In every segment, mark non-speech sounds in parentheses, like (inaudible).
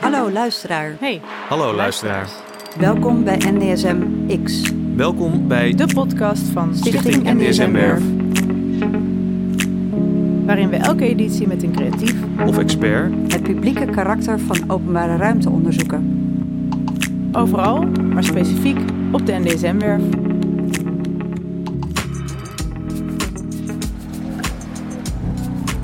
Hallo luisteraar, Hey, Hallo luisteraar. welkom bij NDSM X, Welkom bij de podcast van Stichting NDSM Werf waarin we elke editie met een creatief of expert het publieke karakter van openbare ruimte onderzoeken. overal, maar specifiek op de NDSM-werf.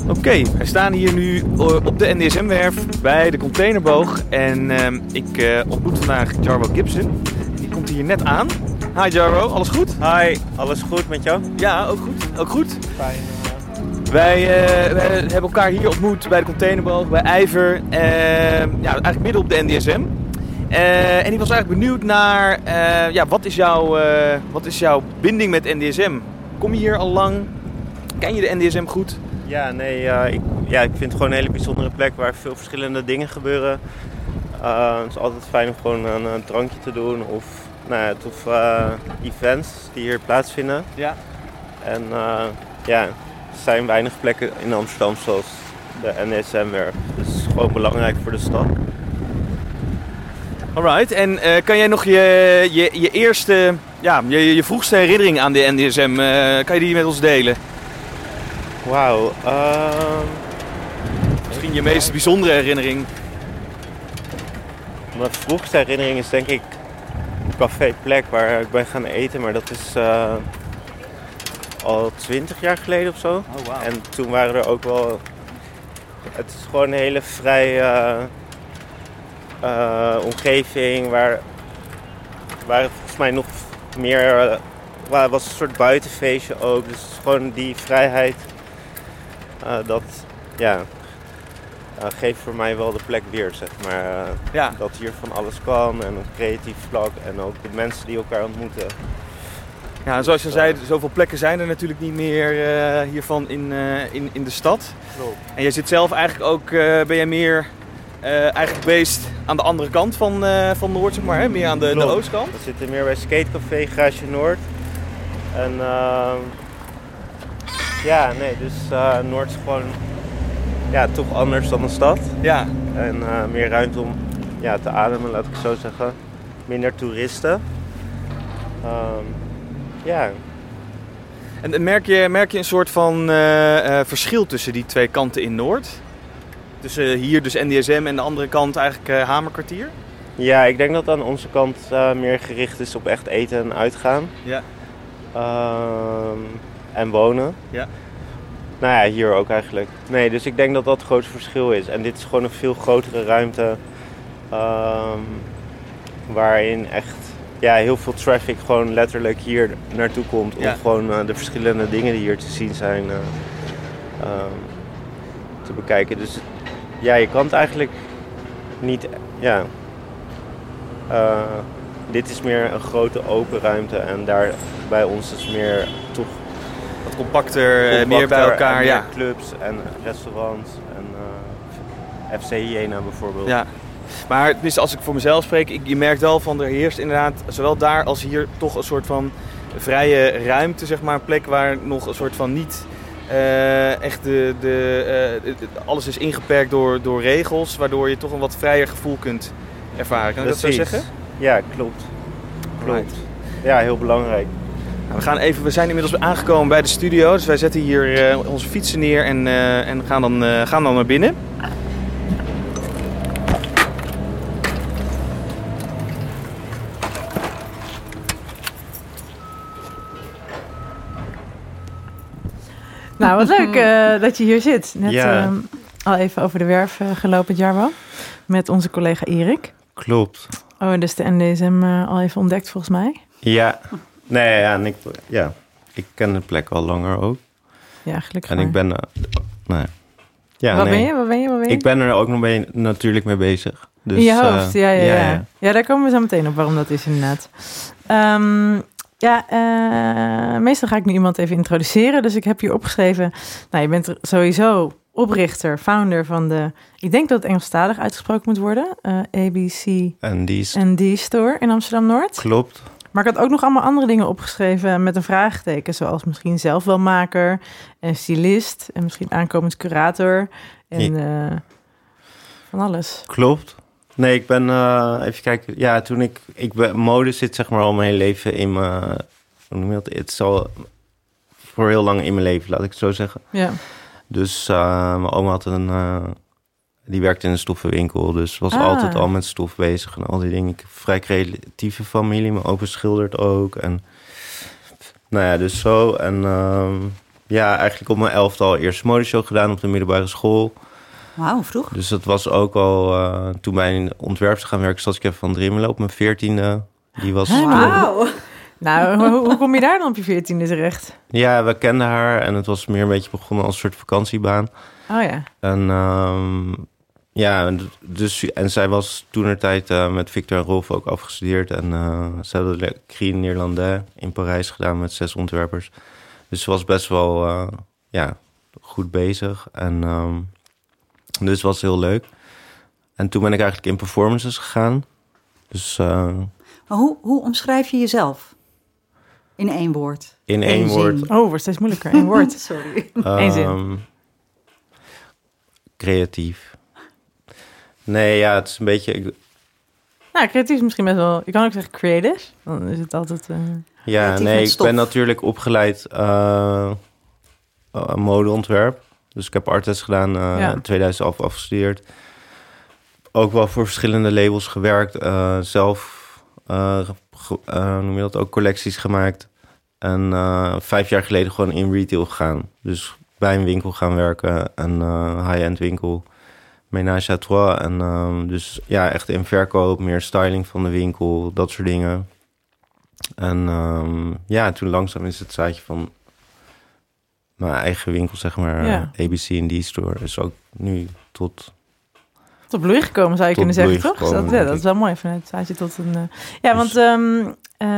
Oké, wij staan hier nu eh, op de NDSM-werf bij de containerboog. En ehm, ik eh, ontmoet vandaag Jarbo Gibson. Die komt hier net aan. Hi Jarbo, alles goed? Hi, alles goed met jou? Ja, ook goed. Ook goed. Fijn. Wij, eh, wij hebben elkaar hier ontmoet bij de containerboog, bij IJver. Ehm, ja, eigenlijk midden op de NDSM. En ik was eigenlijk benieuwd naar, ja, wat is, jouw, wat is jouw binding met NDSM? Kom je hier al lang? Ken je de NDSM goed? Ja, nee, ja, ik, ja, ik vind het gewoon een hele bijzondere plek waar veel verschillende dingen gebeuren. Eh, het is altijd fijn om gewoon een, een drankje te doen of, nou ja, of eh, events die hier plaatsvinden. Ja. En eh, ja, er zijn weinig plekken in Amsterdam zoals de NSM-werf. Dus het is gewoon belangrijk voor de stad. Alright, en eh, kan jij nog je, je, je eerste, ja, je, je vroegste herinnering aan de NDSM, eh, kan je die met ons delen? Wauw. ehm, Misschien je meest bijzondere herinnering. Mijn vroegste herinnering is denk ik een café-plek waar ik ben gaan eten, maar dat is eh, al twintig jaar geleden of zo. Oh, wow. En toen waren er ook wel. Het is gewoon een hele vrije eh, omgeving waar, waar volgens mij nog meer. eh, was een soort buitenfeestje ook. Dus gewoon die vrijheid. Eh, dat ja, eh, geeft voor mij wel de plek weer, zeg maar. eh, Ja, dat hier van alles kan en op creatief vlak en ook de mensen die elkaar ontmoeten. ja en zoals je zei, zoveel plekken zijn er natuurlijk niet meer hiervan in, in, in de stad. Klopt. En jij zit zelf eigenlijk ook, ben jij meer eigenlijk based aan de andere kant van, van Noord, zeg maar, hè? meer aan de, de oostkant? We zitten meer bij Skatecafé Garage Noord. En ehm, ja, nee, dus eh, Noord is gewoon ja, toch anders dan de stad. Ja, En eh, meer ruimte om ja, te ademen, laat ik zo zeggen. Minder toeristen. Ehm, ja, en merk je, merk je een soort van eh, verschil tussen die twee kanten in Noord? Tussen hier dus NDSM en de andere kant eigenlijk eh, Hamerkwartier? ja, ik denk dat aan onze kant meer gericht is op echt eten en uitgaan. Ja. Ehm, en wonen. Ja. Nou ja, hier ook eigenlijk. Nee, dus ik denk dat dat het grootste verschil is. En dit is gewoon een veel grotere ruimte. ehm, waarin echt ja, heel veel traffic gewoon letterlijk hier naartoe komt. Ja. Om gewoon eh, de verschillende dingen die hier te zien zijn eh, ehm, te bekijken. Dus ja, je kan het eigenlijk niet. Ja, eh, dit is meer een grote open ruimte. En daar bij ons is meer compacter, eh, meer bij elkaar, ja. clubs en restaurants en eh, FC Hyena bijvoorbeeld. Ja. Maar tenminste, als ik voor mezelf spreek, ik, je merkt wel van er heerst inderdaad zowel daar als hier toch een soort van vrije ruimte, zeg maar. Een plek waar nog een soort van niet eh, echt de, de, alles is ingeperkt door, door regels, waardoor je toch een wat vrijer gevoel kunt ervaren. Kan ik dat zo zeggen? Ja, klopt. Klopt. Right. Ja, heel belangrijk. Nou, we, gaan even, we zijn inmiddels aangekomen bij de studio, dus wij zetten hier eh, onze fietsen neer en, eh, en gaan, dan, eh, gaan dan naar binnen. Nou, wat leuk (laughs) eh, dat je hier zit. Net Ja. ehm, al even over de werf gelopen, Jarbo. Met onze collega Erik. Klopt. Oh, en dus de NDSM eh, al even ontdekt volgens mij. Ja. Nee, ja, en ik, ja, ik ken de plek al langer ook. Ja, gelukkig En maar. ik ben... eh, nou ja. Wat nee. ben je? Wat ben je? Wat ben je? Ik ben er ook nog mee, natuurlijk mee bezig. Dus, je hoofd, eh, ja, ja, ja, ja. ja. daar komen we zo meteen op waarom dat is inderdaad. Ehm, ja, eh, meestal ga ik nu iemand even introduceren. Dus ik heb hier opgeschreven... Nou, je bent sowieso oprichter, founder van de... Ik denk dat het Engelstalig uitgesproken moet worden. ABC En die Store in Amsterdam-Noord. Klopt. Maar ik had ook nog allemaal andere dingen opgeschreven met een vraagteken. Zoals misschien zelfwelmaker en stylist. En misschien aankomend curator. En eh, van alles. Klopt. Nee, ik ben, eh, even kijken. Ja, toen ik, ik ben, mode zit zeg maar al mijn hele leven in mijn, hoe noem je dat? Het is al voor heel lang in mijn leven, laat ik het zo zeggen. Ja. Dus uh, mijn oma had een, die werkte in een stoffenwinkel, dus was Ah. altijd al met stof bezig en al die dingen. Ik heb een vrij creatieve familie, mijn opa schildert ook. En nou ja, dus zo. En ehm, ja, eigenlijk op mijn elfde al eerst modeshow gedaan op de middelbare school. Wauw, vroeg. Dus dat was ook al, eh, toen bij een ontwerp gaan werken, zat ik even van Drimmelen op mijn veertiende. Die was... Wauw. Nou, hoe, hoe kom je daar dan op je veertiende terecht? Ja, we kenden haar en het was meer een beetje begonnen als een soort vakantiebaan. Oh ja. En ehm, ja, en dus, en zij was toen tijd eh, met Victor en Rolf ook afgestudeerd. En eh ze hadden de Crie Neerlandais in Parijs gedaan met zes ontwerpers. Dus ze was best wel eh, ja, goed bezig. En ehm, dus het was heel leuk. En toen ben ik eigenlijk in performances gegaan. Dus eh, Maar hoe, hoe omschrijf je jezelf? In één woord. in Eén één zin. woord. Oh, wordt steeds moeilijker. Eén woord. (laughs) Sorry. Eén zin. Ehm, creatief. Nee, ja, het is een beetje... ik- Nou, creatief is misschien best wel... Je kan ook zeggen creative. Dan is het altijd... eh, Ja, nee, ik ben natuurlijk opgeleid eh eh, modeontwerp. Dus ik heb artes gedaan, eh Ja. in 2011 afgestudeerd. Ook wel voor verschillende labels gewerkt. eh, zelf, ge- noem je dat, ook collecties gemaakt. En eh, vijf jaar geleden gewoon in retail gegaan. Dus bij een winkel gaan werken, een eh, high-end winkel. Ménage à trois. En ehm, dus ja, echt in verkoop, meer styling van de winkel, dat soort dingen. En ehm, ja, toen langzaam is het zaadje van mijn eigen winkel, zeg maar, Ja. ABC en D-store, is ook nu tot... tot bloei gekomen, zou je kunnen zeggen, toch? dat, ja, dat is wel mooi, vanuit het zaadje tot een... eh, Ja, Dus- want ehm, eh,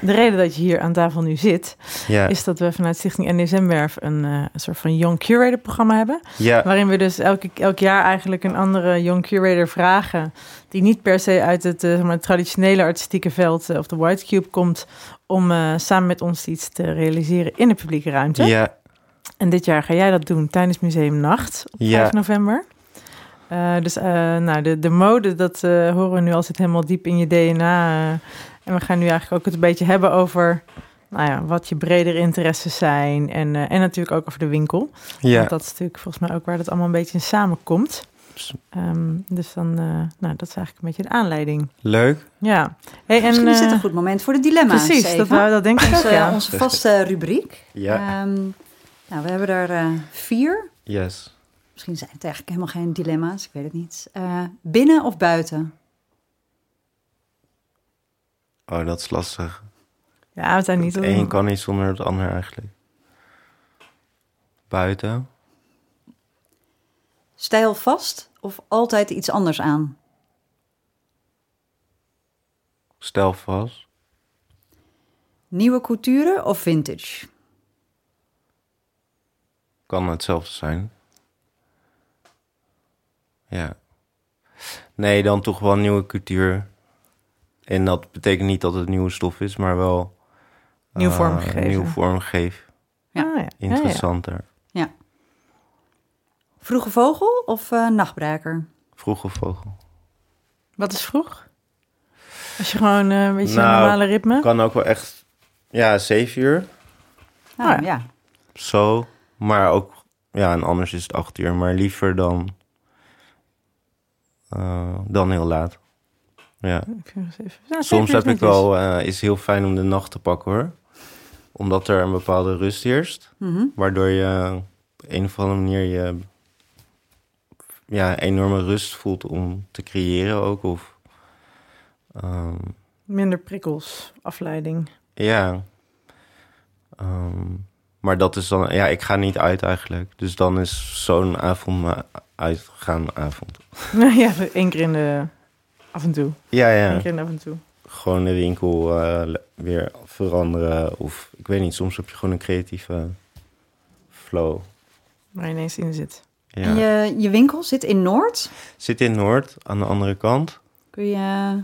de reden dat je hier aan tafel nu zit... Ja, is dat we vanuit Stichting NDSM-werf een, eh, een soort van Young Curator programma hebben. ja, Waarin we dus elke, elk jaar eigenlijk een andere Young Curator vragen... die niet per se uit het eh, traditionele artistieke veld of de White Cube komt... om samen met ons iets te realiseren in de publieke ruimte. ja, En dit jaar ga jij dat doen tijdens Museum Nacht op Ja. 5 november. Eh, dus eh, nou, de, de mode, dat eh, horen we nu al zit helemaal diep in je DNA. en we gaan nu eigenlijk ook het een beetje hebben over nou ja, wat je bredere interesses zijn. En, eh, en natuurlijk ook over de winkel. ja. Want dat is natuurlijk volgens mij ook waar dat allemaal een beetje in samenkomt. Ehm, dus dan, eh, nou, dat is eigenlijk een beetje de aanleiding. Leuk. Ja. Hey, en, Misschien is dit een goed moment voor de dilemma's. Precies, dat, dat denk ik ook, onze, ja. onze vaste rubriek. Ja, Ehm, nou, we hebben er eh, vier. yes. Misschien zijn het eigenlijk helemaal geen dilemma's, ik weet het niet. Eh, binnen of buiten? Oh, dat is lastig. Ja, we zijn niet... Het een kan niet zonder het ander eigenlijk. Buiten. Stijlvast of altijd iets anders aan? Stel vast. Nieuwe couture of vintage? Kan hetzelfde zijn. Ja. Nee, dan toch wel nieuwe cultuur. En dat betekent niet dat het nieuwe stof is, maar wel... Nieuw eh, vormgegeven. Nieuw vormgegeven. Ja. Ah, ja. Ja, ja. Interessanter. Vroege vogel of eh, nachtbraker? Vroege vogel. Wat is vroeg? Als je gewoon eh, een beetje een Nou, normale ritme. Kan ook wel echt... Ja, zeven uur. Ah, ja. ja. Zo. Maar ook... Ja, en anders is het acht uur. Maar liever dan... eh, dan heel laat. Ja. Ja, Soms heb ik wel, eh, is heel fijn om de nacht te pakken hoor. Omdat er een bepaalde rust heerst. Mhm. Waardoor je op een of andere manier je ja, enorme rust voelt om te creëren ook. Of, ehm, Minder prikkels, afleiding. ja. Ehm, maar dat is dan, ja, ik ga niet uit eigenlijk. Dus dan is zo'n avond mijn uitgaan avond. (laughs) ja, één keer in de... Af en toe. Ja, Eén ja. keer in de af en toe. Gewoon de winkel eh, weer veranderen. Of ik weet niet, soms heb je gewoon een creatieve flow. Waar je ineens in zit. Ja. En je, je winkel zit in Noord. Zit in Noord, aan de andere kant. Kun je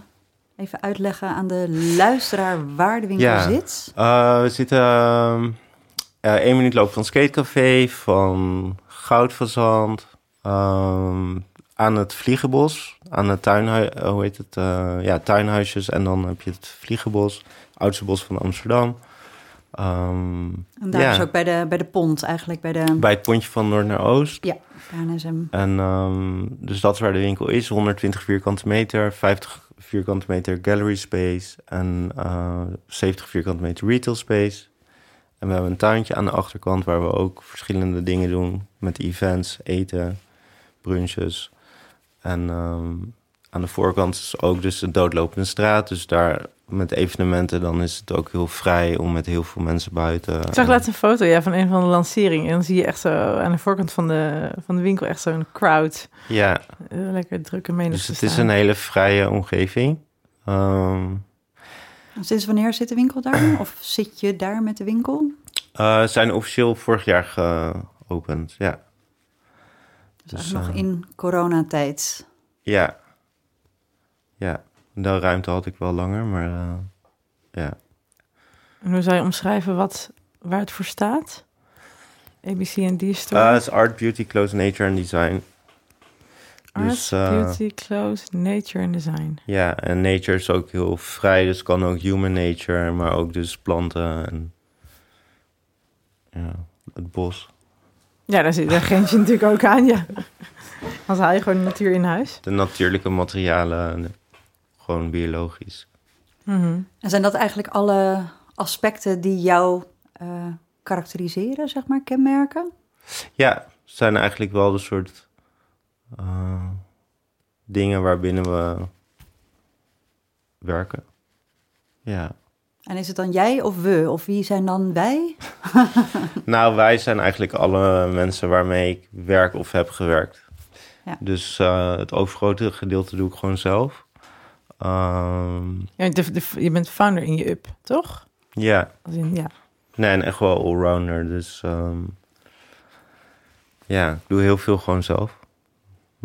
even uitleggen aan de luisteraar waar de winkel Ja. zit? Eh, we zitten ehm, eh, minuut lopen van Skatecafé, van Goudfazant, ehm, aan het Vliegenbos, aan het tuinhuis, hoe heet het? eh, ja, tuinhuisjes. En dan heb je het Vliegenbos, oudste bos van Amsterdam. Ehm, En daar ja, is ook bij de, bij de pont eigenlijk, bij de bij het pontje van Noord naar Oost. ja, KNSM. En ehm, dus dat is waar de winkel is. 120 vierkante meter, 50 vierkante meter gallery space en eh 70 vierkante meter retail space. En we hebben een tuintje aan de achterkant waar we ook verschillende dingen doen met events, eten, brunches. En ehm, aan de voorkant is ook dus een doodlopende straat. Dus daar met evenementen dan is het ook heel vrij om met heel veel mensen buiten. Ik zag En- laatst een foto ja, van een van de lanceringen. En dan zie je echt zo aan de voorkant van de, van de winkel echt zo'n crowd. Ja, eh, lekker drukke menigte dus het is een hele vrije omgeving. Ehm, Sinds wanneer zit de winkel daar? (clears throat) Of zit je daar met de winkel? Uh, ze zijn officieel vorig jaar geopend, ja. Dus, Dus, nog eh, in coronatijd. Ja. Ja, de ruimte had ik wel langer, maar eh, ja. En hoe zou je omschrijven wat, waar het voor staat? ABC&D Uh, Store? het is Art, Beauty, Clothes, Nature en Design. Art, dus, eh, Beauty, Clothes, Nature en Design. Ja, en nature is ook heel vrij, dus kan ook human nature, maar ook dus planten en ja, het bos. Ja, daar, zit, daar (laughs) grens je natuurlijk ook aan, ja. Anders haal je gewoon de natuur in huis. De natuurlijke materialen, en gewoon biologisch. Mhm. En zijn dat eigenlijk alle aspecten die jou eh, karakteriseren, zeg maar, kenmerken? Ja, het zijn eigenlijk wel de soort eh, dingen waarbinnen we werken. Ja. En is het dan jij of we? Of wie zijn dan wij? (laughs) Nou, wij zijn eigenlijk alle mensen waarmee ik werk of heb gewerkt. Ja. Dus eh, het overgrote gedeelte doe ik gewoon zelf. Ehm, Ja, de, de- je bent founder in je up, toch? ja, Als in, ja. nee, en echt wel allrounder. Dus ehm, ja, ik doe heel veel gewoon zelf.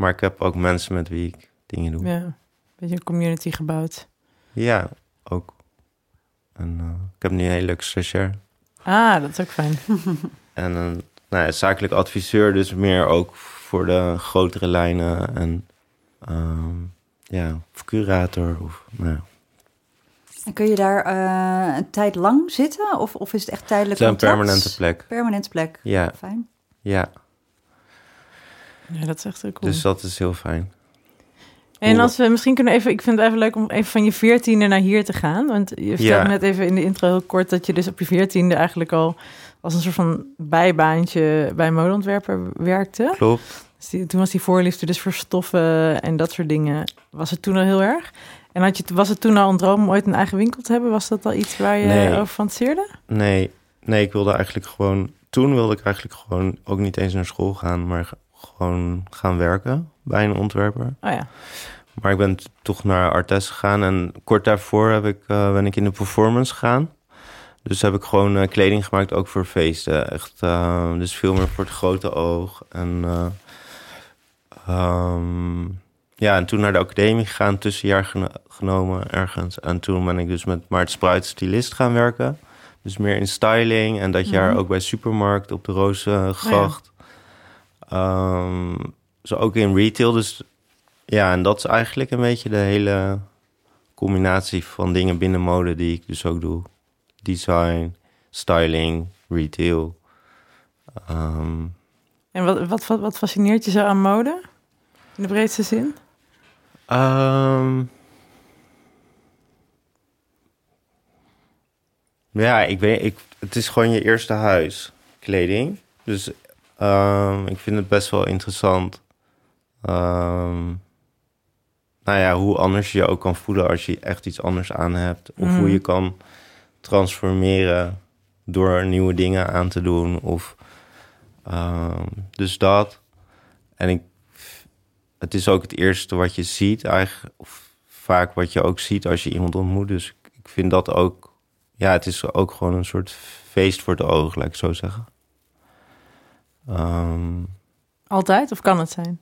Maar ik heb ook mensen met wie ik dingen doe. ja. Een beetje een community gebouwd. Ja, ook. En eh, ik heb nu een hele leuke stagiair. Ah, dat is ook fijn. (laughs) En een nou ja, zakelijk adviseur, dus meer ook voor de grotere lijnen. En ehm, ja, of curator. Of, nou, ja. En kun je daar eh, een tijd lang zitten? Of, of is het echt het tijdelijk is een permanente plek. Permanente plek. Ja, Fijn. ja. Ja, dat is echt heel cool. Dus dat is heel fijn. En als we misschien kunnen even, ik vind het even leuk om even van je veertiende naar hier te gaan. Want je vertelde Ja. net even in de intro heel kort dat je dus op je veertiende eigenlijk al als een soort van bijbaantje bij modeontwerper werkte. Klopt. Dus die- toen was die voorliefde dus voor stoffen en dat soort dingen. Was het toen al heel erg? En had je, was het toen al een droom om ooit een eigen winkel te hebben? Was dat al iets waar je Nee. over fantaseerde? Nee, nee, ik wilde eigenlijk gewoon... Toen wilde ik eigenlijk gewoon ook niet eens naar school gaan, maar gewoon gaan werken bij een ontwerper. Oh ja. Maar ik ben toch naar Artes gegaan en kort daarvoor heb ik, eh, ben ik in de performance gegaan. Dus heb ik gewoon eh, kleding gemaakt, ook voor feesten. Echt, eh, dus veel meer voor het grote oog. En eh, ehm, ja, en toen naar de academie gegaan, tussenjaar geno- genomen ergens. En toen ben ik dus met Maart Spruit stylist gaan werken. Dus meer in styling. En dat jaar Mhm. ook bij Supermarkt op de Rozengracht. Ehm, zo ook in retail. Dus ja, en dat is eigenlijk een beetje de hele combinatie van dingen binnen mode die ik dus ook doe. Design, styling, retail. Ehm, En wat, wat, wat, wat fascineert je zo aan mode? In de breedste zin? ehm, ja, ik weet, ik, het is gewoon je eerste huis, kleding. Dus ehm, ik vind het best wel interessant. Ehm, nou ja, hoe anders je je ook kan voelen als je echt iets anders aan hebt. Of hoe je kan transformeren door nieuwe dingen aan te doen. Of, ehm, dus dat. En ik, het is ook het eerste wat je ziet, eigenlijk. Of vaak wat je ook ziet als je iemand ontmoet. Dus ik, ik vind dat ook. Ja, het is ook gewoon een soort feest voor de ogen, laat ik zo zeggen. Ehm, Altijd? Of kan het zijn?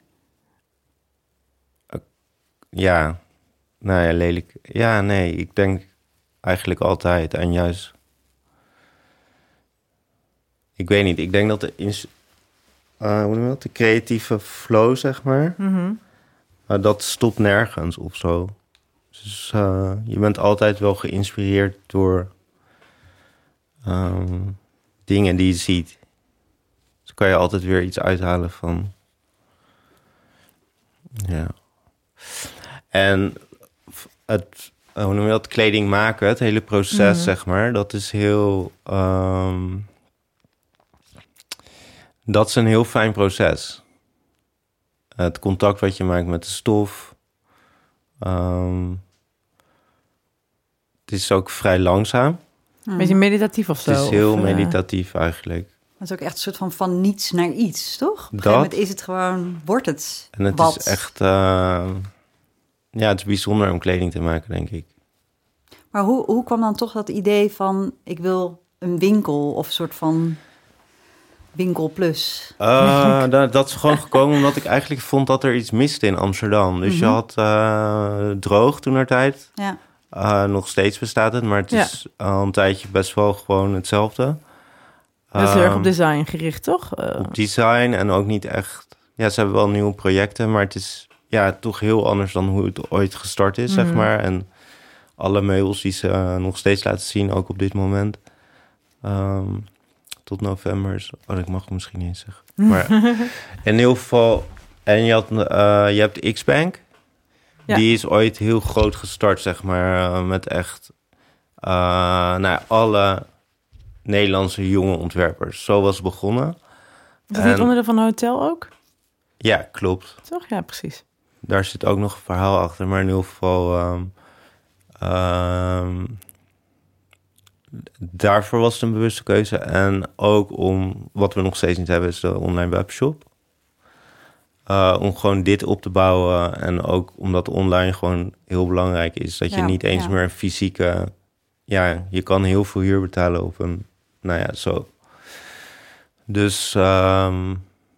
ja, nou ja, lelijk. Ja, nee, ik denk eigenlijk altijd. En juist, ik weet niet, ik denk dat de, ins- eh, hoe noem je dat? de creatieve flow, zeg maar, uh, dat stopt nergens of zo. Dus uh, je bent altijd wel geïnspireerd door um, dingen die je ziet. Kan je altijd weer iets uithalen van. Ja. En het, hoe noem je dat, kleding maken, het hele proces, mm. zeg maar, dat is heel. Um, dat is een heel fijn proces. Het contact wat je maakt met de stof. Um, het is ook vrij langzaam. Een beetje meditatief of zo? Het is heel of, meditatief eigenlijk. Het is ook echt een soort van van niets naar iets, toch? Op een gegeven moment is het gewoon, wordt het En het wat. is echt... Uh, ja, het is bijzonder om kleding te maken, denk ik. Maar hoe, hoe kwam dan toch dat idee van... ik wil een winkel of een soort van winkel plus? Uh, (laughs) dat, dat, is gewoon gekomen omdat ik eigenlijk vond dat er iets miste in Amsterdam. Dus mm -hmm. je had uh, droog toen er tijd. Ja. Nog steeds bestaat het, maar het Ja. is al een tijdje best wel gewoon hetzelfde. Dat is heel erg Ehm, op design gericht, toch? Eh, op design en ook niet echt. Ja, ze hebben wel nieuwe projecten, maar het is ja, toch heel anders dan hoe het ooit gestart is, zeg Mhm. maar. En alle meubels die ze eh, nog steeds laten zien, ook op dit moment. Ehm, tot november. is- Oh, ik mag het misschien niet eens zeggen. (laughs) Maar in ieder geval. En je, had, eh, je hebt X-Bank. Ja. Die is ooit heel groot gestart, zeg maar. met echt. nou ja, alle Nederlandse jonge ontwerpers. Zo was het begonnen. niet en- onderdeel van een hotel ook? Ja, klopt. Toch? Ja, precies. Daar zit ook nog een verhaal achter, maar in ieder geval. ehm, ehm, daarvoor was het een bewuste keuze. En ook om, wat we nog steeds niet hebben, is de online webshop. Eh, om gewoon dit op te bouwen. En ook omdat online gewoon heel belangrijk is. Dat je niet eens ja. meer een fysieke. Ja, je kan heel veel huur betalen op een. Nou ja, zo. Dus ehm,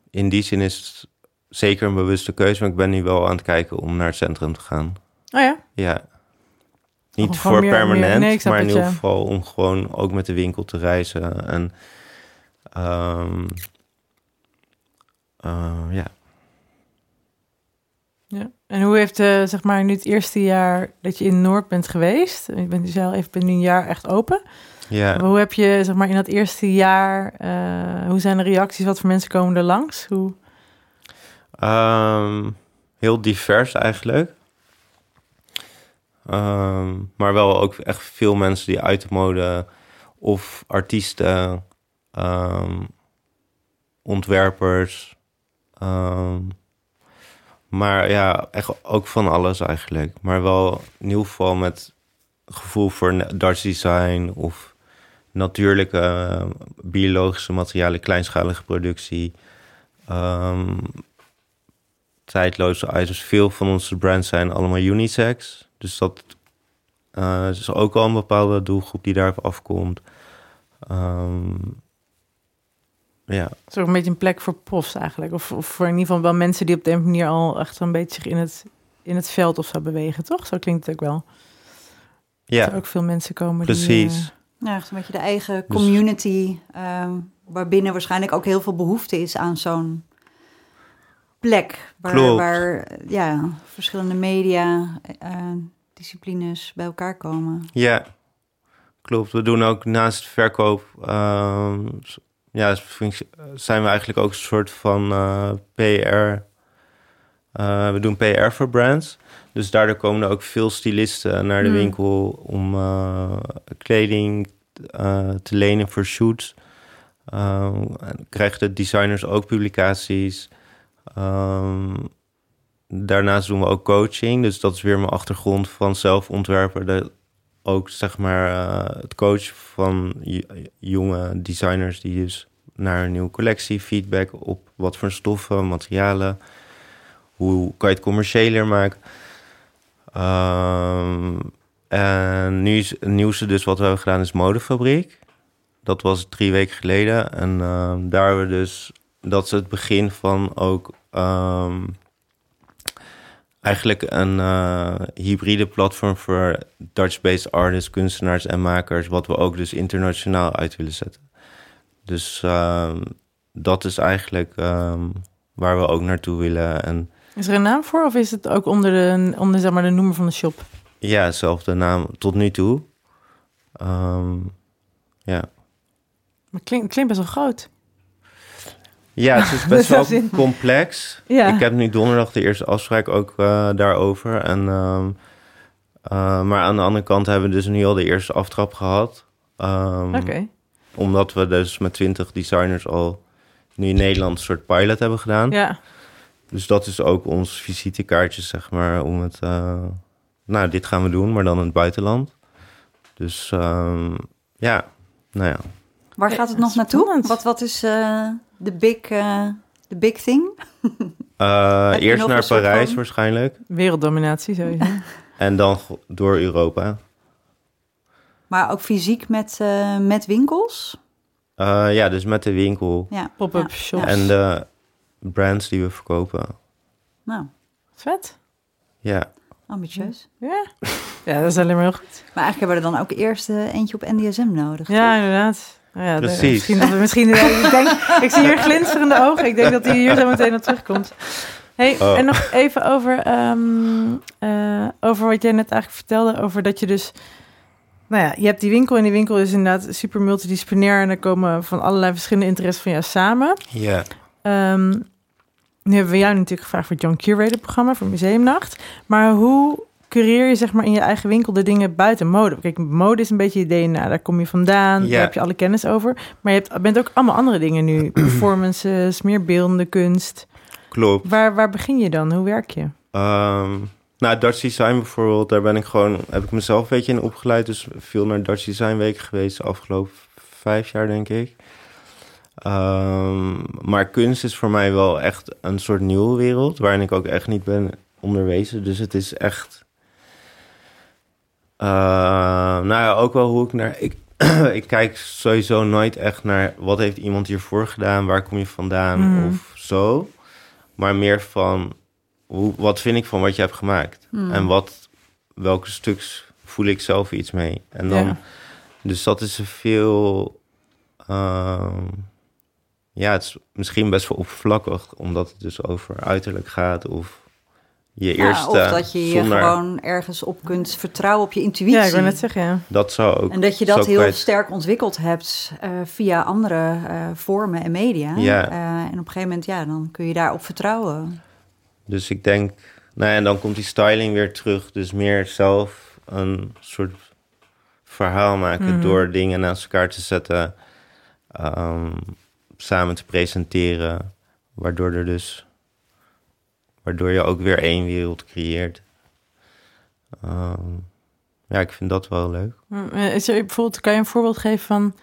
in die zin is het zeker een bewuste keuze. Maar ik ben nu wel aan het kijken om naar het centrum te gaan. Oh ja? Ja. Niet Of voor meer- permanent, meer- nee, ik snap maar in ieder geval om gewoon ook met de winkel te reizen. En ehm, eh, ja. ja. En hoe heeft, eh, zeg maar, nu het eerste jaar dat je in Noord bent geweest? Je bent dus al even bent nu een jaar echt open. Ja. Hoe heb je, zeg maar, in dat eerste jaar... eh, hoe zijn de reacties? Wat voor mensen komen er langs? Hoe... Ehm, heel divers eigenlijk. Ehm, maar wel ook echt veel mensen die uit de mode of artiesten, ehm, ontwerpers. maar ja, echt ook van alles eigenlijk. Maar wel in ieder geval met gevoel voor Dutch design of natuurlijke eh, biologische materialen, kleinschalige productie. Ehm, tijdloze items. Veel van onze brands zijn allemaal unisex. Dus dat eh, is ook al een bepaalde doelgroep die daarop afkomt. Ehm, ja, Het is ook een beetje een plek voor profs eigenlijk. Of, of voor in ieder geval wel mensen die op de manier al echt een beetje zich in het, in het veld of zo bewegen, toch? Zo klinkt het ook wel. Dat er ja ook veel mensen komen precies. die... eh, Ja, echt een beetje de eigen Dus- community, ehm, waarbinnen waarschijnlijk ook heel veel behoefte is aan zo'n plek. Waar, Klopt. waar ja, verschillende media, eh, disciplines bij elkaar komen. Ja, klopt. We doen ook naast verkoop... ehm, ja, zijn we eigenlijk ook een soort van eh, PR... eh, we doen PR voor brands. Dus daardoor komen er ook veel stylisten naar de Hmm. winkel... om eh, kleding eh, te lenen voor shoots. En krijgen de designers ook publicaties... Ehm, daarnaast doen we ook coaching. Dus dat is weer mijn achtergrond van zelfontwerpen. De, ook zeg maar het coachen van jonge designers die dus naar een nieuwe collectie feedback op wat voor stoffen, materialen. Hoe kan je het commerciëler maken? Ehm, en nu is het nieuwste dus wat we hebben gedaan is modefabriek. Dat was drie weken geleden. En ehm, daar hebben we dus... Dat is het begin van ook... ehm, eigenlijk een eh, hybride platform voor Dutch-based artists, kunstenaars en makers, wat we ook dus internationaal uit willen zetten. Dus dat is eigenlijk waar we ook naartoe willen. En Is er een naam voor of is het ook onder de, onder, zeg maar, de noemer van de shop? ja, zelfde naam tot nu toe. Ehm, ja. Maar klinkt, klinkt best wel groot. Ja, het is (laughs) best wel zin. complex. Ja. Ik heb nu donderdag de eerste afspraak ook eh, daarover. En, ehm, eh, maar aan de andere kant hebben we dus nu al de eerste aftrap gehad. Ehm, Oké. Omdat we dus met 20 designers al nu in Nederland een soort pilot hebben gedaan. Ja. Dus dat is ook ons visitekaartje, zeg maar, om het... eh, nou, dit gaan we doen, maar dan in het buitenland. Dus ehm, ja, nou ja. Waar gaat het nog naartoe? Wat, wat is eh, de big, eh, de big thing? Eh, (laughs) je eerst naar Parijs van- waarschijnlijk. Werelddominatie sowieso. (laughs) En dan door Europa. Maar ook fysiek met, eh, met winkels? Eh, ja, dus met de winkel Ja. Pop-up ja, shops. en de brands die we verkopen. Nou, Vet. Ja, ambitieus. Ja. Ja, dat is alleen maar heel goed. Maar eigenlijk hebben we er dan ook eerst eh, eentje op NDSM nodig. Ja, toch? inderdaad. Nou ja, de- Precies. misschien dat we misschien. ik, denk, ik zie hier glinsterende ogen. Ik denk dat hij hier zo meteen op terugkomt. Hey, Oh. en nog even over, ehm, eh, over wat jij net eigenlijk vertelde. Over dat je dus. Nou ja, je hebt die winkel en die winkel is inderdaad super multidisciplinair. En er komen van allerlei verschillende interesses van jou samen. ja. Ehm, nu hebben we jou natuurlijk gevraagd voor het John Curator programma voor Museumnacht. Maar hoe cureer je zeg maar in je eigen winkel de dingen buiten mode? Kijk, mode is een beetje je DNA, daar kom je vandaan, Ja. daar heb je alle kennis over. Maar je hebt, bent ook allemaal andere dingen nu. (clears throat) Performances, meer beeldende kunst. klopt. Waar, waar begin je dan? Hoe werk je? Ehm, nou, Dutch Design bijvoorbeeld, daar ben ik gewoon, heb ik mezelf een beetje in opgeleid. Dus veel naar Dutch Design Week geweest de afgelopen vijf jaar, denk ik. Ehm, maar kunst is voor mij wel echt een soort nieuwe wereld, waarin ik ook echt niet ben onderwezen. Dus het is echt. eh, nou ja, ook wel hoe ik naar. Ik, (clears throat) ik kijk sowieso nooit echt naar wat heeft iemand hiervoor gedaan, waar kom je vandaan Mhm. of zo. Maar meer van hoe, wat vind ik van wat je hebt gemaakt? Hmm. En wat, welke stuks voel ik zelf iets mee? En dan, Ja. Dus dat is veel. ehm, ja, het is misschien best wel oppervlakkig, omdat het dus over uiterlijk gaat. Of je Ja, eerste. of dat je je zonder- gewoon ergens op kunt vertrouwen op je intuïtie. Ja, ik wil net zeggen, ja. Dat zou ook. En dat je dat heel kwijt- sterk ontwikkeld hebt eh, via andere eh, vormen en media. Ja. Eh, en op een gegeven moment, ja, dan kun je daarop vertrouwen. Dus ik denk, nou ja, en dan komt die styling weer terug. Dus meer zelf een soort verhaal maken Mhm. door dingen naast elkaar te zetten, ehm, samen te presenteren, waardoor er dus, waardoor je ook weer één wereld creëert. Ehm, ja, ik vind dat wel leuk. Eh, Is er bijvoorbeeld, kan je een voorbeeld geven van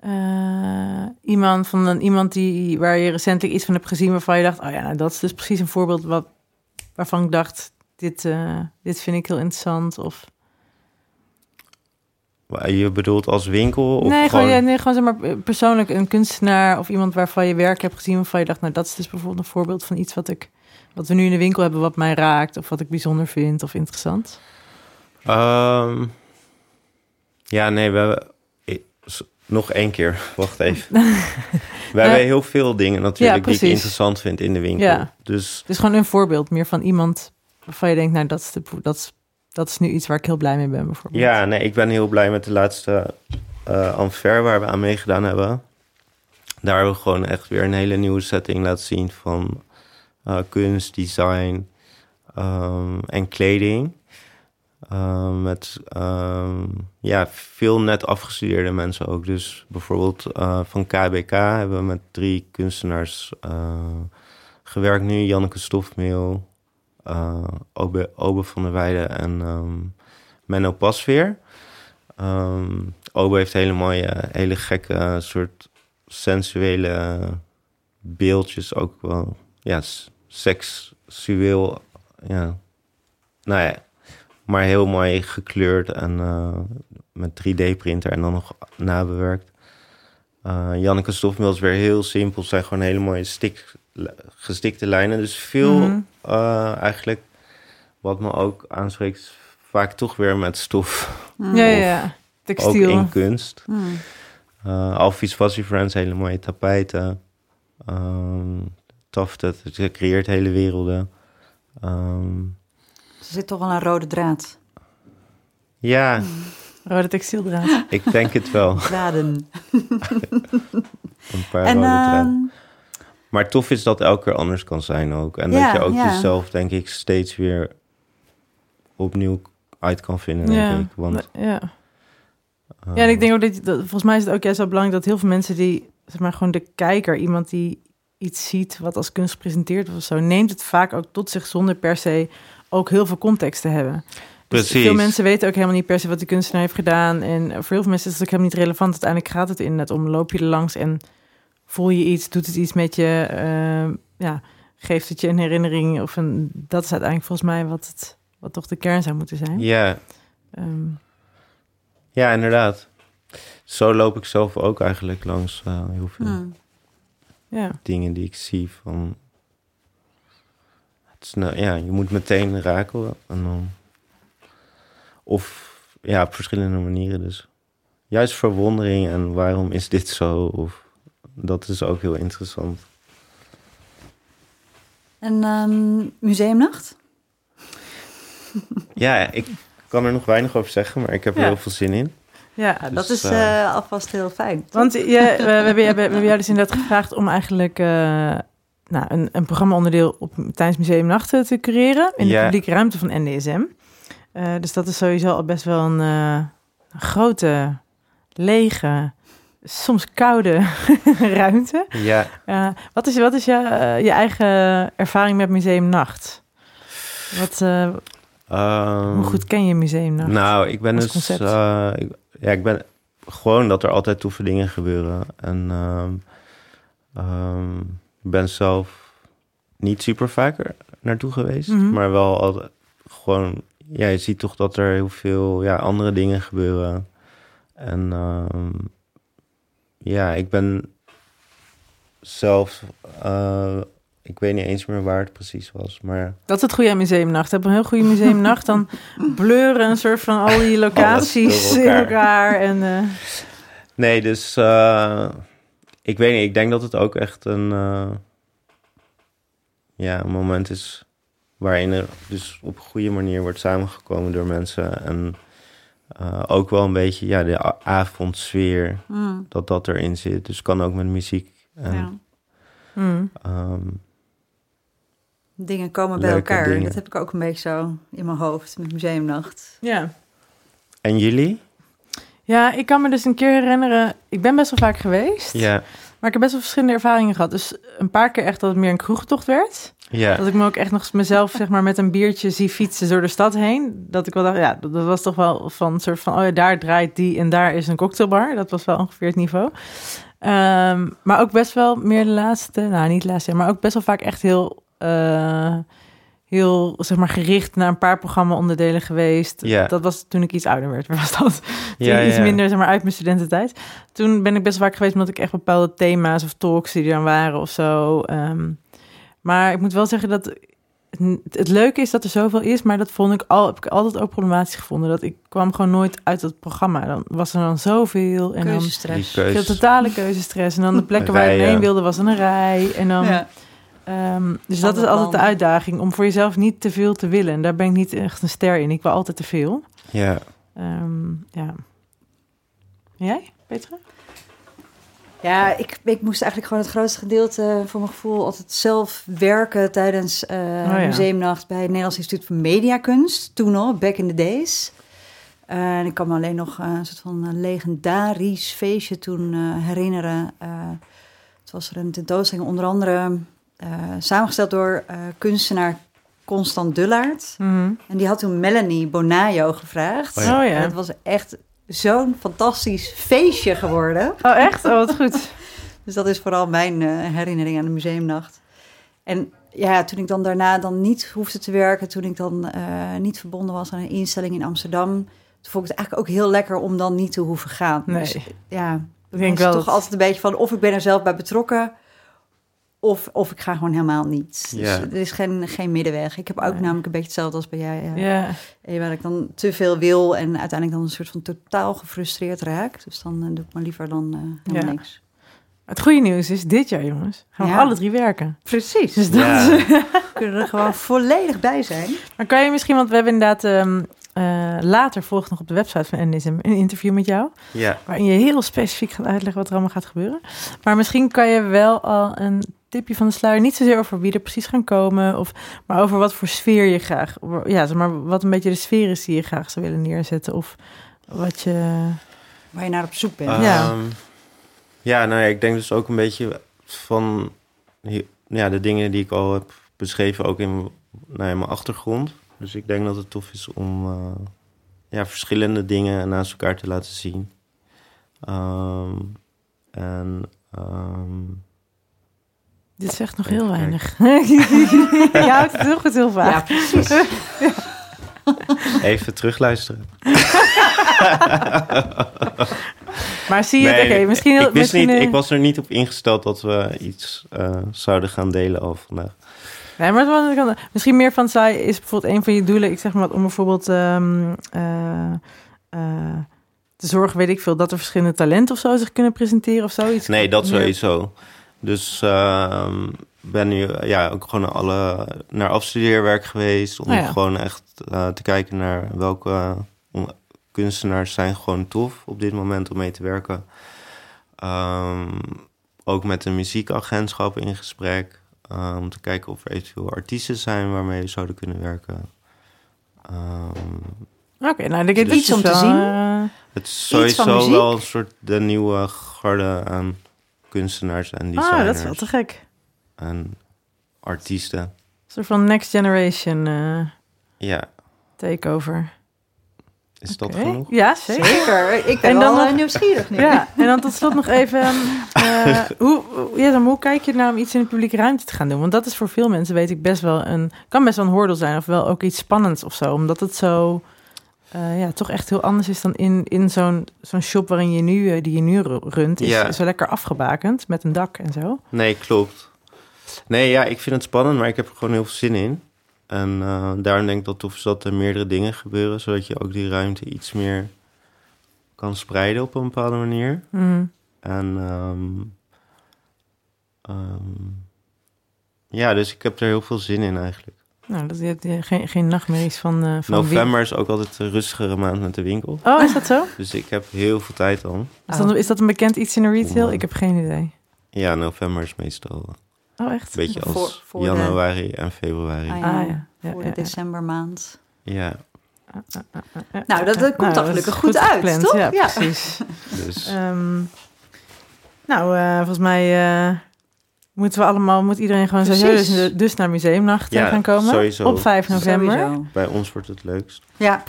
eh, iemand, van een, iemand die, waar je recentelijk iets van hebt gezien waarvan je dacht, oh ja, nou, dat is dus precies een voorbeeld wat, waarvan ik dacht, dit, eh, dit vind ik heel interessant. Of, Je bedoelt als winkel? Of nee, gewoon, gewoon, ja, nee, gewoon zeg maar persoonlijk een kunstenaar of iemand waarvan je werk hebt gezien waarvan je dacht, nou dat is dus bijvoorbeeld een voorbeeld van iets wat ik, wat we nu in de winkel hebben, wat mij raakt of wat ik bijzonder vind of interessant. Ehm, ja, nee, we hebben... Nog één keer, (laughs) wacht even. (laughs) We hebben heel veel dingen natuurlijk die ik interessant vind in de winkel. Ja. Dus Dus gewoon een voorbeeld meer van iemand waarvan je denkt, nou dat is, de, dat is, dat is nu iets waar ik heel blij mee ben ja, nee, ik ben heel blij met de laatste Anfer waar we aan meegedaan hebben. Daar hebben we gewoon echt weer een hele nieuwe setting laten zien van eh, kunst, design ehm, en kleding. Ehm, met ehm, ja, veel net afgestudeerde mensen ook. Dus bijvoorbeeld eh, van KBK hebben we met drie kunstenaars gewerkt nu. Janneke Stofmeel, eh Obe, Obe van der Weijden en ehm, Menno Pasveer. Ehm Obe heeft hele mooie, hele gekke soort sensuele beeldjes. Ook wel, ja, seksueel, ja. Nou ja, maar heel mooi gekleurd en eh, met 3D-printer en dan nog nabewerkt. Eh Janneke is weer heel simpel. Zijn gewoon hele mooie stik, gestikte lijnen. Dus veel Mhm. eh, eigenlijk wat me ook aanspreekt, vaak toch weer met stof. Mm. Ja, ja, Of ja. Ook Textiel. in kunst. Mm. Uh, Alvies Fuzzy Friends, hele mooie tapijten. Um, Taftet, het creëert hele werelden. Ehm, Er zit toch wel een rode draad. ja, Rode textieldraad. ik denk het wel. Draden. (laughs) Een paar En rode draden. ehm, Maar tof is dat elke keer anders kan zijn ook. En Ja, dat je ook ja. jezelf, denk ik, steeds weer opnieuw uit kan vinden, denk Ja. ik. Want, ja. uh, ja, en ik denk ook dat, je- dat volgens mij is het ook juist wel belangrijk dat heel veel mensen die, zeg maar, gewoon de kijker, iemand die iets ziet wat als kunst gepresenteerd wordt of zo, neemt het vaak ook tot zich zonder per se ook heel veel context te hebben. Dus Precies. veel mensen weten ook helemaal niet per se wat die kunstenaar heeft gedaan. En voor heel veel mensen is het ook helemaal niet relevant. Uiteindelijk gaat het inderdaad om, loop je er langs en voel je iets, doet het iets met je, eh, ja, geeft het je een herinnering of een, dat is uiteindelijk volgens mij wat het, wat toch de kern zou moeten zijn. Ja, Ehm, ja, inderdaad. Zo loop ik zelf ook eigenlijk langs uh, heel veel mm. ja. dingen die ik zie van... Het is nou, ja, je moet meteen raken en dan... Of ja, op verschillende manieren dus. Juist verwondering en waarom is dit zo? Of, dat is ook heel interessant. En ehm, museumnacht? (laughs) Ja, ik kan er nog weinig over zeggen, maar ik heb er Ja. heel veel zin in. ja. Dat Dus, is eh, eh, alvast heel fijn. Want je, we, we, hebben, we hebben jou dus inderdaad gevraagd om eigenlijk eh, nou, een, een programma-onderdeel op, tijdens Museumnachten te creëren in de publieke ruimte van NDSM. Eh, dus dat is sowieso al best wel een, een grote, lege, soms koude (laughs) ruimte. Ja, Eh, wat is, wat is je, eh, je eigen ervaring met Museumnacht? Wat, eh, ehm, hoe goed ken je Museumnacht? Nou, ik ben dus... concept? ik, ja, ik ben gewoon dat er altijd toffe dingen gebeuren. En ehm, ehm, ik ben zelf niet super vaker naartoe geweest. Mhm. Maar wel altijd gewoon... Ja, je ziet toch dat er heel veel ja, andere dingen gebeuren. En ja, ik ben zelf... eh, ik weet niet eens meer waar het precies was, maar... Dat is het goede museumnacht. Heb een heel goede museumnacht, dan bleuren een soort van al die (laughs) locaties in elkaar. En, eh, Nee, dus eh, ik weet niet. Ik denk dat het ook echt een, ja, een moment is waarin er dus op een goede manier wordt samengekomen door mensen. En eh, ook wel een beetje ja, de avondsfeer, Mm, dat dat erin zit. Dus kan ook met muziek. En, ja. hmm. ehm, Dingen komen bij elkaar. dingen. Dat heb ik ook een beetje zo in mijn hoofd met museumnacht. ja. en jullie? ja, ik kan me dus een keer herinneren... Ik ben best wel vaak geweest, Ja, maar ik heb best wel verschillende ervaringen gehad. Dus een paar keer echt dat het meer een kroegtocht werd. ja, Dat ik me ook echt nog mezelf zeg maar, met een biertje zie fietsen door de stad heen. Dat ik wel dacht, ja, dat was toch wel van een soort van... oh ja, daar draait die en daar is een cocktailbar. Dat was wel ongeveer het niveau. Ehm, maar ook best wel meer de laatste... Nou, niet de laatste maar ook best wel vaak echt heel... eh, heel, zeg maar, gericht naar een paar programma-onderdelen geweest. Ja. Dat was toen ik iets ouder werd, (laughs) was dat. Toen ja, iets ja. minder, zeg maar, uit mijn studententijd. Toen ben ik best vaak geweest omdat ik echt bepaalde thema's of talks die er dan waren of zo. Ehm, maar ik moet wel zeggen dat het, het leuke is dat er zoveel is, maar dat vond ik al, heb ik altijd ook problematisch gevonden. Dat ik kwam gewoon nooit uit het programma. Dan was er dan zoveel en dan Keuzestress. veel keus. totale keuzestress. En dan de plekken waar je Rijen. heen wilde was een rij. En dan, Ja. Ehm, dus dat is altijd de uitdaging om voor jezelf niet te veel te willen. En daar ben ik niet echt een ster in. Ik wil altijd te veel. Ja, Ehm, ja. Jij, Petra? Ja, ik, ik moest eigenlijk gewoon het grootste gedeelte voor mijn gevoel altijd zelf werken tijdens Oh ja. museumnacht bij het Nederlands Instituut voor Mediakunst. Toen al, back in the days. Eh, en ik kan me alleen nog eh, een soort van een legendarisch feestje toen eh, herinneren. Eh, het was er een tentoonstelling onder andere eh, samengesteld door eh, kunstenaar Constant Dullaert. En die had toen Melanie Bonajo gevraagd. Oh ja. Oh ja. En het was echt zo'n fantastisch feestje geworden. Oh, echt? Oh, wat goed. (laughs) Dus dat is vooral mijn eh, herinnering aan de museumnacht. En ja, toen ik dan daarna dan niet hoefde te werken, toen ik dan eh, niet verbonden was aan een instelling in Amsterdam, toen vond ik het eigenlijk ook heel lekker om dan niet te hoeven gaan. Nee. Dus, ja, Ik denk was wel toch dat- altijd een beetje van of ik ben er zelf bij betrokken, of, of ik ga gewoon helemaal niet. Dus Ja. er is geen, geen middenweg. Ik heb ook Nee. namelijk een beetje hetzelfde als bij jij. Ja, eh, Waar ik dan te veel wil en uiteindelijk dan een soort van totaal gefrustreerd raak. Dus dan eh, doe ik maar liever dan eh, helemaal Ja. niks. het goede nieuws is, dit jaar jongens, gaan we Ja. alle drie werken. Precies. Dus dat Ja. (laughs) We kunnen er gewoon volledig bij zijn. Maar kan je misschien, want we hebben inderdaad ehm, eh, later volgt nog op de website van NDSM een interview met jou. Ja. Waarin je heel specifiek gaat uitleggen wat er allemaal gaat gebeuren. Maar misschien kan je wel al een tipje van de sluier. Niet zozeer over wie er precies gaan komen. Of, maar over wat voor sfeer je graag... Ja, zeg maar wat een beetje de sfeer is die je graag zou willen neerzetten. Of wat je... Waar je naar op zoek bent. Ja. Ja. ja, nou ja, ik denk dus ook een beetje van ja, de dingen die ik al heb beschreven, ook in, nou ja, mijn achtergrond. Dus ik denk dat het tof is om eh, ja, verschillende dingen naast elkaar te laten zien. Ehm, en ehm, Dit zegt nog heel weinig. (laughs) je houdt het heel goed heel vaak. Ja, precies. even terugluisteren. (laughs) Maar zie je het? Oké, misschien... heel- ik, wist misschien, niet, eh, ik was er niet op ingesteld dat we iets eh, zouden gaan delen al vandaag. Nee, maar het was- misschien meer van zij is bijvoorbeeld een van je doelen. Ik zeg maar wat, om bijvoorbeeld ehm, eh, eh, te zorgen, weet ik veel, dat er verschillende talenten of zo zich kunnen presenteren of zoiets. Nee, dat Meer- sowieso. Dus ehm ben nu ja, ook gewoon alle naar afstudeerwerk geweest. Om Oh ja. gewoon echt eh, te kijken naar welke om- kunstenaars zijn gewoon tof op dit moment om mee te werken. Ehm, ook met een muziekagentschap in gesprek. eh, om te kijken of er eventueel artiesten zijn waarmee we zouden kunnen werken. Ehm, Oké, nou, dit Dus- is Iets om te zien. eh, het is van sowieso wel een soort de nieuwe garde aan kunstenaars en designers. ah, dat is wel te gek. en artiesten. Een soort van next generation eh, Ja, takeover. is dat genoeg? Ja, zeker. Zeker. Ik ben En dan wel nog- eh, nieuwsgierig nu. Ja, en dan tot slot nog even, (laughs) eh, hoe, hoe- ja, dan, hoe kijk je nou om iets in de publieke ruimte te gaan doen? Want dat is voor veel mensen, weet ik, best wel een, kan best wel een hoordel zijn, of wel ook iets spannends of zo, omdat het zo, eh, ja, toch echt heel anders is dan in, in zo'n zo'n shop waarin je nu, eh, die je nu ru- runt, is Ja. zo lekker afgebakend met een dak en zo. Nee, klopt. Nee, ja, ik vind het spannend, maar ik heb er gewoon heel veel zin in. En eh, daarom denk ik dat tof is dat er meerdere dingen gebeuren, zodat je ook die ruimte iets meer kan spreiden op een bepaalde manier. Mm. En ehm, ehm, ja, dus ik heb er heel veel zin in eigenlijk. Nou, dat je, je- geen, geen nachtmerries van, eh van November is ook altijd een rustigere maand met de winkel. Oh, is dat zo? Dus ik heb heel veel tijd dan. Is dat, is dat een bekend iets in de retail? Wow. Ik heb geen idee. Ja, november is meestal Oh, echt? een beetje als Voor- voor de- januari en februari. Ah, Ah, ja. ja. Ja, Voor ja, de ja. decembermaand. Ja, Nou, dat, dat komt Nou, toch gelukkig is goed, uit, gepland. toch? Ja, precies. (laughs) dus Ehm, nou, eh, volgens mij eh, moeten we allemaal, moet iedereen gewoon Precies. serieus dus, dus naar museumnacht Ja, gaan komen. sowieso. Op 5 november. Sowieso. bij ons wordt het leukst. Ja,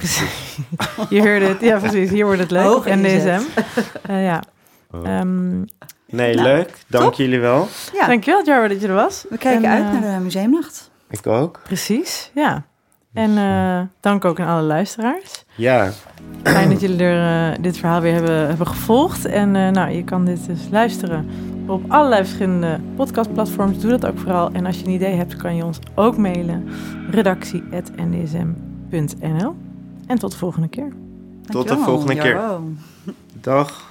(laughs) Je hoorde het. Ja, precies. Hier wordt het leuk. Hoog NDSM. ingezet. (laughs) Eh, ja. Oh. Ehm, nee, nou, leuk. Dank top. jullie wel. ja. Dankjewel, Jarber, dat je er was. we kijken En, uit eh, naar de museumnacht. Ik ook. Precies, ja. En eh, dank ook aan alle luisteraars. Ja, Fijn dat jullie er, eh, dit verhaal weer hebben, hebben gevolgd. En eh, nou, je kan dit dus luisteren op allerlei verschillende podcastplatforms. Doe dat ook vooral. En als je een idee hebt, kan je ons ook mailen. redactie.ndsm.nl En tot de volgende keer. de Dankjewel, volgende keer. Dag.